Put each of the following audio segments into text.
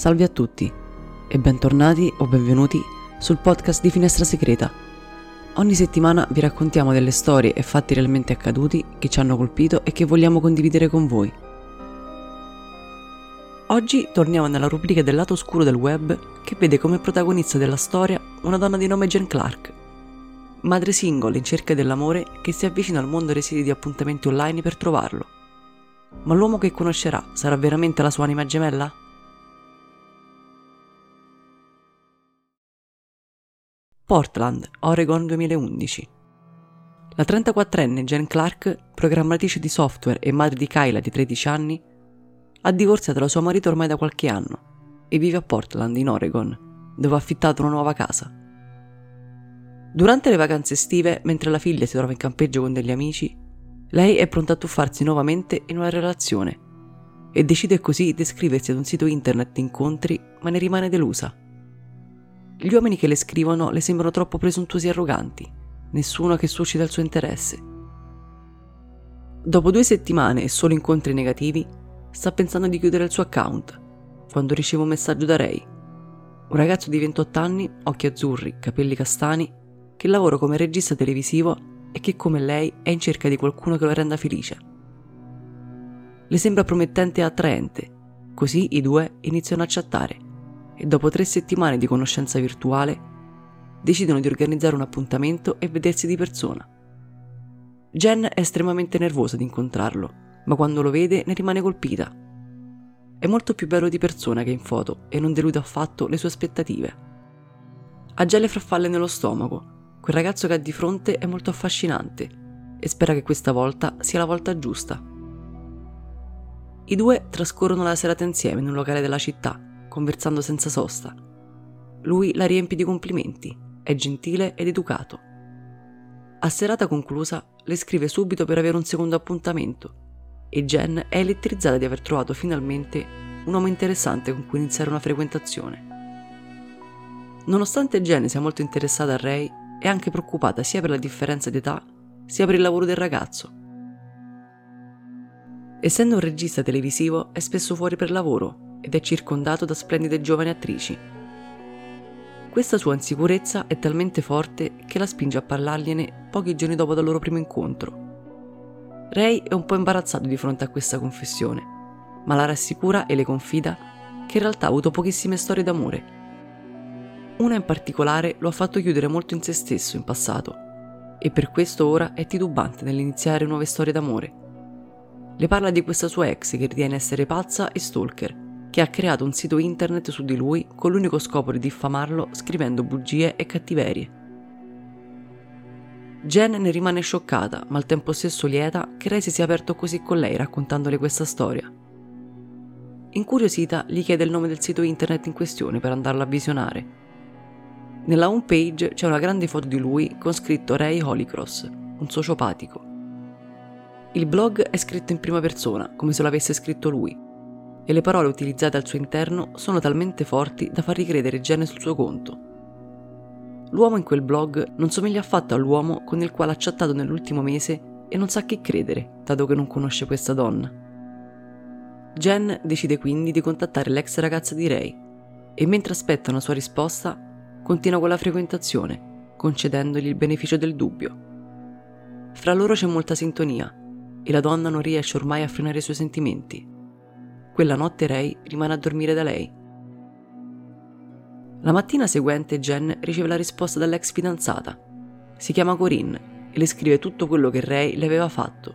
Salve a tutti e bentornati o benvenuti sul podcast di Finestra Segreta. Ogni settimana vi raccontiamo delle storie e fatti realmente accaduti che ci hanno colpito e che vogliamo condividere con voi. Oggi torniamo nella rubrica del lato oscuro del web che vede come protagonista della storia una donna di nome Jen Clark, madre single in cerca dell'amore che si avvicina al mondo dei siti di appuntamenti online per trovarlo. Ma l'uomo che conoscerà sarà veramente la sua anima gemella? Portland, Oregon 2011. La 34enne Jen Clark, programmatrice di software e madre di Kyla di 13 anni, ha divorziato da suo marito ormai da qualche anno e vive a Portland, in Oregon, dove ha affittato una nuova casa. Durante le vacanze estive, mentre la figlia si trova in campeggio con degli amici, lei è pronta a tuffarsi nuovamente in una relazione e decide così di iscriversi ad un sito internet di incontri, ma ne rimane delusa. Gli uomini che le scrivono le sembrano troppo presuntuosi e arroganti, nessuno che suscita il suo interesse. Dopo due settimane e solo incontri negativi, sta pensando di chiudere il suo account, quando riceve un messaggio da Ray, un ragazzo di 28 anni, occhi azzurri, capelli castani, che lavora come regista televisivo e che come lei è in cerca di qualcuno che lo renda felice. Le sembra promettente e attraente, così i due iniziano a chattare e dopo tre settimane di conoscenza virtuale decidono di organizzare un appuntamento e vedersi di persona. Jen è estremamente nervosa di incontrarlo, ma quando lo vede ne rimane colpita. È molto più bello di persona che in foto e non delude affatto le sue aspettative. Ha già le farfalle nello stomaco, quel ragazzo che ha di fronte è molto affascinante e spera che questa volta sia la volta giusta. I due trascorrono la serata insieme in un locale della città conversando senza sosta. Lui la riempie di complimenti, è gentile ed educato. A serata conclusa, le scrive subito per avere un secondo appuntamento e Jen è elettrizzata di aver trovato finalmente un uomo interessante con cui iniziare una frequentazione. Nonostante Jen sia molto interessata a Ray, è anche preoccupata sia per la differenza d'età sia per il lavoro del ragazzo. Essendo un regista televisivo, è spesso fuori per lavoro ed è circondato da splendide giovani attrici. Questa sua insicurezza è talmente forte che la spinge a parlargliene pochi giorni dopo dal loro primo incontro. Ray è un po' imbarazzato di fronte a questa confessione, ma la rassicura e le confida che in realtà ha avuto pochissime storie d'amore. Una in particolare lo ha fatto chiudere molto in se stesso in passato e per questo ora è titubante nell'iniziare nuove storie d'amore. Le parla di questa sua ex che ritiene essere pazza e stalker che ha creato un sito internet su di lui con l'unico scopo di diffamarlo scrivendo bugie e cattiverie. Jen ne rimane scioccata, ma al tempo stesso lieta che Ray si sia aperto così con lei raccontandole questa storia. Incuriosita, gli chiede il nome del sito internet in questione per andarlo a visionare. Nella home page c'è una grande foto di lui con scritto Ray Holycross, un sociopatico. Il blog è scritto in prima persona, come se l'avesse scritto lui, e le parole utilizzate al suo interno sono talmente forti da far ricredere Jen sul suo conto. L'uomo in quel blog non somiglia affatto all'uomo con il quale ha chattato nell'ultimo mese e non sa che credere, dato che non conosce questa donna. Jen decide quindi di contattare l'ex ragazza di Ray e mentre aspetta una sua risposta continua con la frequentazione, concedendogli il beneficio del dubbio. Fra loro c'è molta sintonia e la donna non riesce ormai a frenare i suoi sentimenti. Quella notte Ray rimane a dormire da lei. La mattina seguente Jen riceve la risposta dall'ex fidanzata. Si chiama Corinne e le scrive tutto quello che Ray le aveva fatto.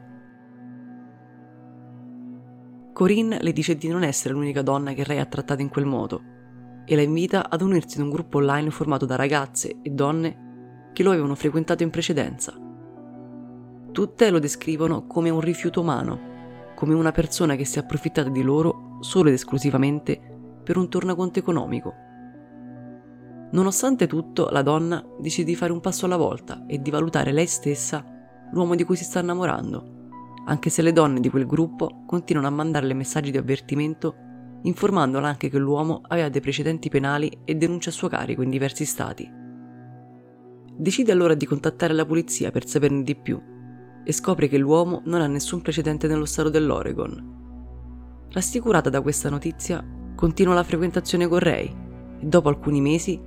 Corinne le dice di non essere l'unica donna che Ray ha trattato in quel modo e la invita ad unirsi in un gruppo online formato da ragazze e donne che lo avevano frequentato in precedenza. Tutte lo descrivono come un rifiuto umano come una persona che si è approfittata di loro solo ed esclusivamente per un tornaconto economico. Nonostante tutto, la donna decide di fare un passo alla volta e di valutare lei stessa l'uomo di cui si sta innamorando, anche se le donne di quel gruppo continuano a mandarle messaggi di avvertimento informandola anche che l'uomo aveva dei precedenti penali e denuncia a suo carico in diversi stati. Decide allora di contattare la polizia per saperne di più e scopre che l'uomo non ha nessun precedente nello stato dell'Oregon. Rassicurata da questa notizia, continua la frequentazione con Ray e dopo alcuni mesi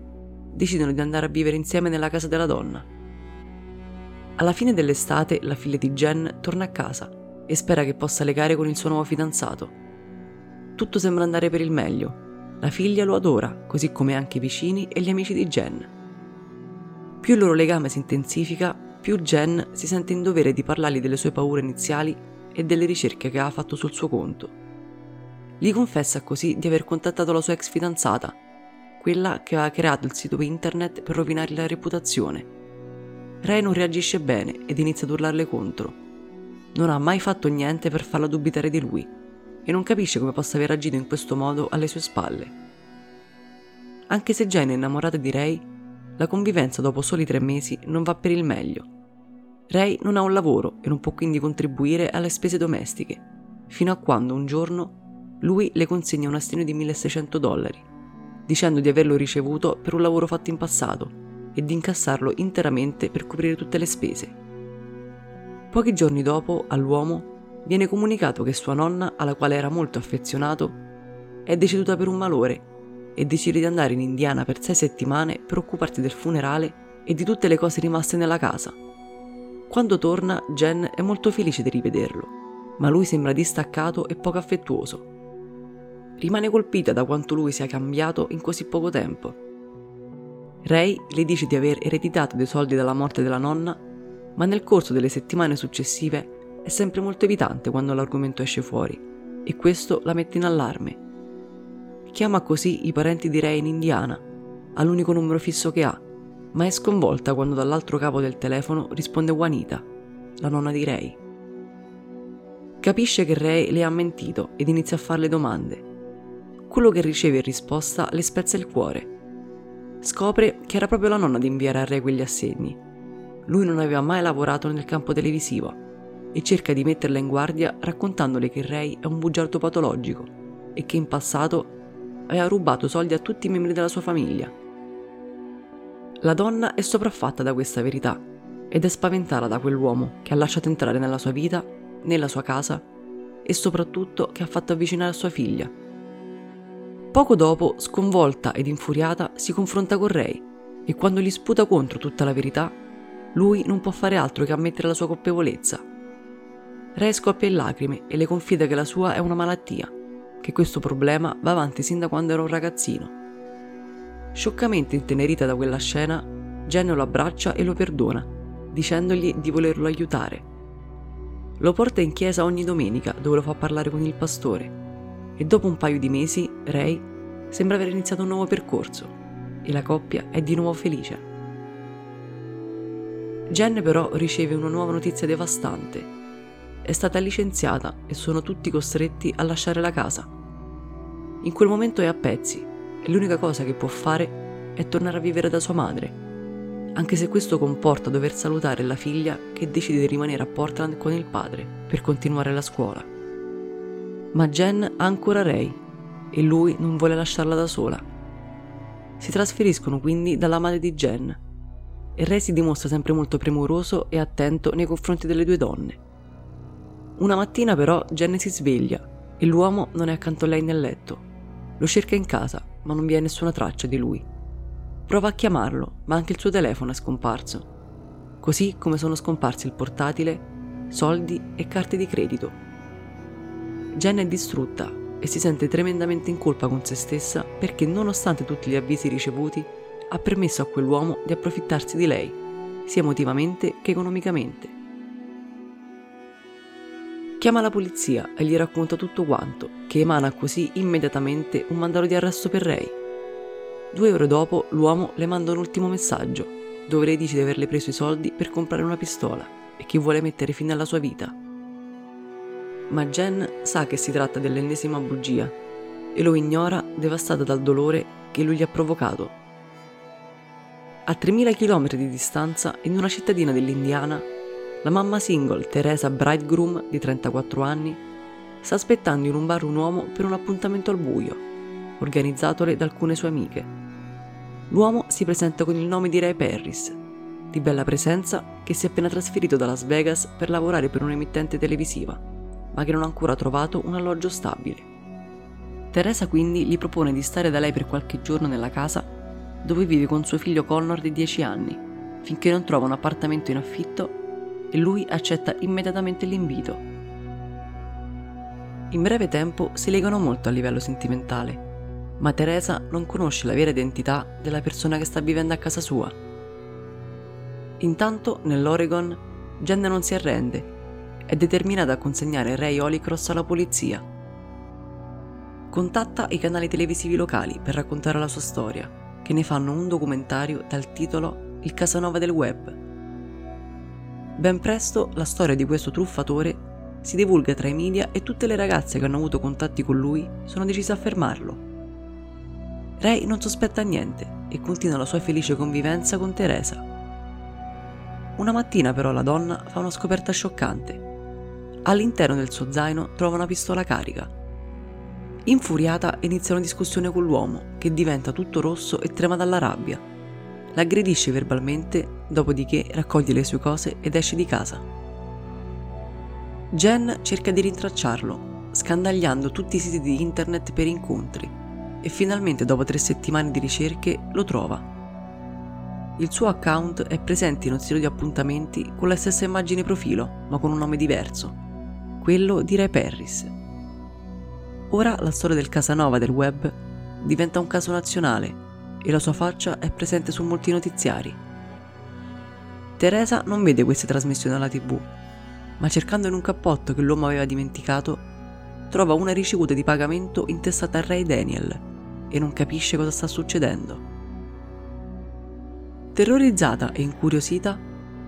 decidono di andare a vivere insieme nella casa della donna. Alla fine dell'estate la figlia di Jen torna a casa e spera che possa legare con il suo nuovo fidanzato. Tutto sembra andare per il meglio. La figlia lo adora, così come anche i vicini e gli amici di Jen. Più il loro legame si intensifica, più Jen si sente in dovere di parlargli delle sue paure iniziali e delle ricerche che ha fatto sul suo conto. Gli confessa così di aver contattato la sua ex fidanzata, quella che aveva creato il sito internet per rovinargli la reputazione. Ray non reagisce bene ed inizia ad urlarle contro. Non ha mai fatto niente per farla dubitare di lui e non capisce come possa aver agito in questo modo alle sue spalle. Anche se Jen è innamorata di Ray, la convivenza dopo soli tre mesi non va per il meglio. Ray non ha un lavoro e non può quindi contribuire alle spese domestiche, fino a quando un giorno lui le consegna un assegno di 1600 dollari, dicendo di averlo ricevuto per un lavoro fatto in passato e di incassarlo interamente per coprire tutte le spese. Pochi giorni dopo, all'uomo, viene comunicato che sua nonna, alla quale era molto affezionato, è deceduta per un malore e decide di andare in Indiana per sei settimane per occuparsi del funerale e di tutte le cose rimaste nella casa. Quando torna, Jen è molto felice di rivederlo, ma lui sembra distaccato e poco affettuoso rimane colpita da quanto lui sia cambiato in così poco tempo. Ray le dice di aver ereditato dei soldi dalla morte della nonna, ma nel corso delle settimane successive è sempre molto evitante quando l'argomento esce fuori e questo la mette in allarme. Chiama così i parenti di Ray in Indiana, ha l'unico numero fisso che ha, ma è sconvolta quando dall'altro capo del telefono risponde Juanita, la nonna di Ray. Capisce che Ray le ha mentito ed inizia a farle domande quello che riceve in risposta le spezza il cuore. Scopre che era proprio la nonna ad inviare a Ray quegli assegni. Lui non aveva mai lavorato nel campo televisivo e cerca di metterla in guardia raccontandole che Ray è un bugiardo patologico e che in passato aveva rubato soldi a tutti i membri della sua famiglia. La donna è sopraffatta da questa verità ed è spaventata da quell'uomo che ha lasciato entrare nella sua vita, nella sua casa e soprattutto che ha fatto avvicinare a sua figlia Poco dopo, sconvolta ed infuriata, si confronta con Ray e quando gli sputa contro tutta la verità, lui non può fare altro che ammettere la sua colpevolezza. Ray scoppia in lacrime e le confida che la sua è una malattia, che questo problema va avanti sin da quando era un ragazzino. Scioccamente intenerita da quella scena, Jenny lo abbraccia e lo perdona, dicendogli di volerlo aiutare. Lo porta in chiesa ogni domenica dove lo fa parlare con il pastore e dopo un paio di mesi Ray sembra aver iniziato un nuovo percorso e la coppia è di nuovo felice. Jen però riceve una nuova notizia devastante. È stata licenziata e sono tutti costretti a lasciare la casa. In quel momento è a pezzi e l'unica cosa che può fare è tornare a vivere da sua madre, anche se questo comporta dover salutare la figlia che decide di rimanere a Portland con il padre per continuare la scuola ma Jen ha ancora Ray e lui non vuole lasciarla da sola. Si trasferiscono quindi dalla madre di Jen e Ray si dimostra sempre molto premuroso e attento nei confronti delle due donne. Una mattina però Jen si sveglia e l'uomo non è accanto a lei nel letto. Lo cerca in casa, ma non vi è nessuna traccia di lui. Prova a chiamarlo, ma anche il suo telefono è scomparso. Così come sono scomparsi il portatile, soldi e carte di credito Jen è distrutta e si sente tremendamente in colpa con se stessa perché nonostante tutti gli avvisi ricevuti ha permesso a quell'uomo di approfittarsi di lei, sia emotivamente che economicamente. Chiama la polizia e gli racconta tutto quanto, che emana così immediatamente un mandato di arresto per Ray. Due ore dopo l'uomo le manda un ultimo messaggio, dove lei dice di averle preso i soldi per comprare una pistola e che vuole mettere fine alla sua vita ma Jen sa che si tratta dell'ennesima bugia e lo ignora devastata dal dolore che lui gli ha provocato. A 3000 km di distanza, in una cittadina dell'Indiana, la mamma single Teresa Bridegroom, di 34 anni, sta aspettando in un bar un uomo per un appuntamento al buio, organizzatole da alcune sue amiche. L'uomo si presenta con il nome di Ray Perris, di bella presenza che si è appena trasferito da Las Vegas per lavorare per un'emittente televisiva ma che non ha ancora trovato un alloggio stabile. Teresa quindi gli propone di stare da lei per qualche giorno nella casa dove vive con suo figlio Connor di 10 anni, finché non trova un appartamento in affitto e lui accetta immediatamente l'invito. In breve tempo si legano molto a livello sentimentale, ma Teresa non conosce la vera identità della persona che sta vivendo a casa sua. Intanto, nell'Oregon, Jen non si arrende è determinata a consegnare Ray Holycross alla polizia. Contatta i canali televisivi locali per raccontare la sua storia, che ne fanno un documentario dal titolo Il Casanova del Web. Ben presto la storia di questo truffatore si divulga tra i media e tutte le ragazze che hanno avuto contatti con lui sono decise a fermarlo. Ray non sospetta niente e continua la sua felice convivenza con Teresa. Una mattina però la donna fa una scoperta scioccante. All'interno del suo zaino trova una pistola carica. Infuriata inizia una discussione con l'uomo, che diventa tutto rosso e trema dalla rabbia. L'aggredisce verbalmente, dopodiché raccoglie le sue cose ed esce di casa. Jen cerca di rintracciarlo, scandagliando tutti i siti di internet per incontri, e finalmente dopo tre settimane di ricerche lo trova. Il suo account è presente in un sito di appuntamenti con la stessa immagine profilo, ma con un nome diverso quello di Ray Perris. Ora la storia del Casanova del web diventa un caso nazionale e la sua faccia è presente su molti notiziari. Teresa non vede queste trasmissioni alla tv, ma cercando in un cappotto che l'uomo aveva dimenticato, trova una ricevuta di pagamento intestata a Ray Daniel e non capisce cosa sta succedendo. Terrorizzata e incuriosita,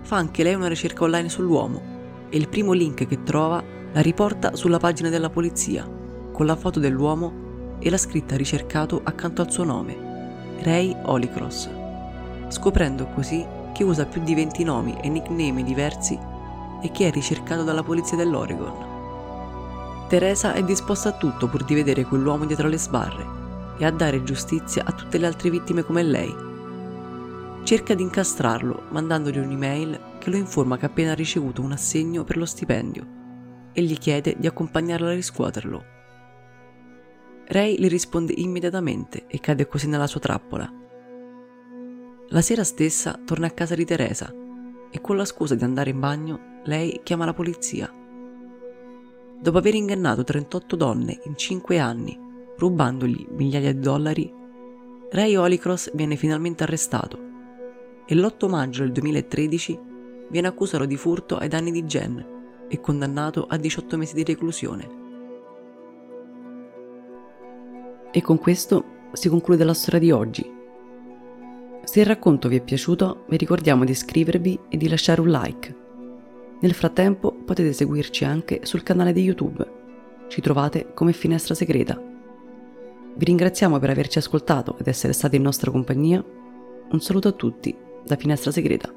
fa anche lei una ricerca online sull'uomo e il primo link che trova la riporta sulla pagina della polizia, con la foto dell'uomo e la scritta ricercato accanto al suo nome, Ray Holycross, scoprendo così che usa più di 20 nomi e nickname diversi e che è ricercato dalla polizia dell'Oregon. Teresa è disposta a tutto pur di vedere quell'uomo dietro le sbarre e a dare giustizia a tutte le altre vittime come lei. Cerca di incastrarlo mandandogli un'email che lo informa che ha appena ricevuto un assegno per lo stipendio e gli chiede di accompagnarla a riscuoterlo. Ray le risponde immediatamente e cade così nella sua trappola. La sera stessa torna a casa di Teresa e con la scusa di andare in bagno lei chiama la polizia. Dopo aver ingannato 38 donne in 5 anni, rubandogli migliaia di dollari, Ray Holycross viene finalmente arrestato e l'8 maggio del 2013 viene accusato di furto ai danni di Jen e condannato a 18 mesi di reclusione. E con questo si conclude la storia di oggi. Se il racconto vi è piaciuto, vi ricordiamo di iscrivervi e di lasciare un like. Nel frattempo potete seguirci anche sul canale di YouTube. Ci trovate come Finestra Segreta. Vi ringraziamo per averci ascoltato ed essere stati in nostra compagnia. Un saluto a tutti da Finestra Segreta.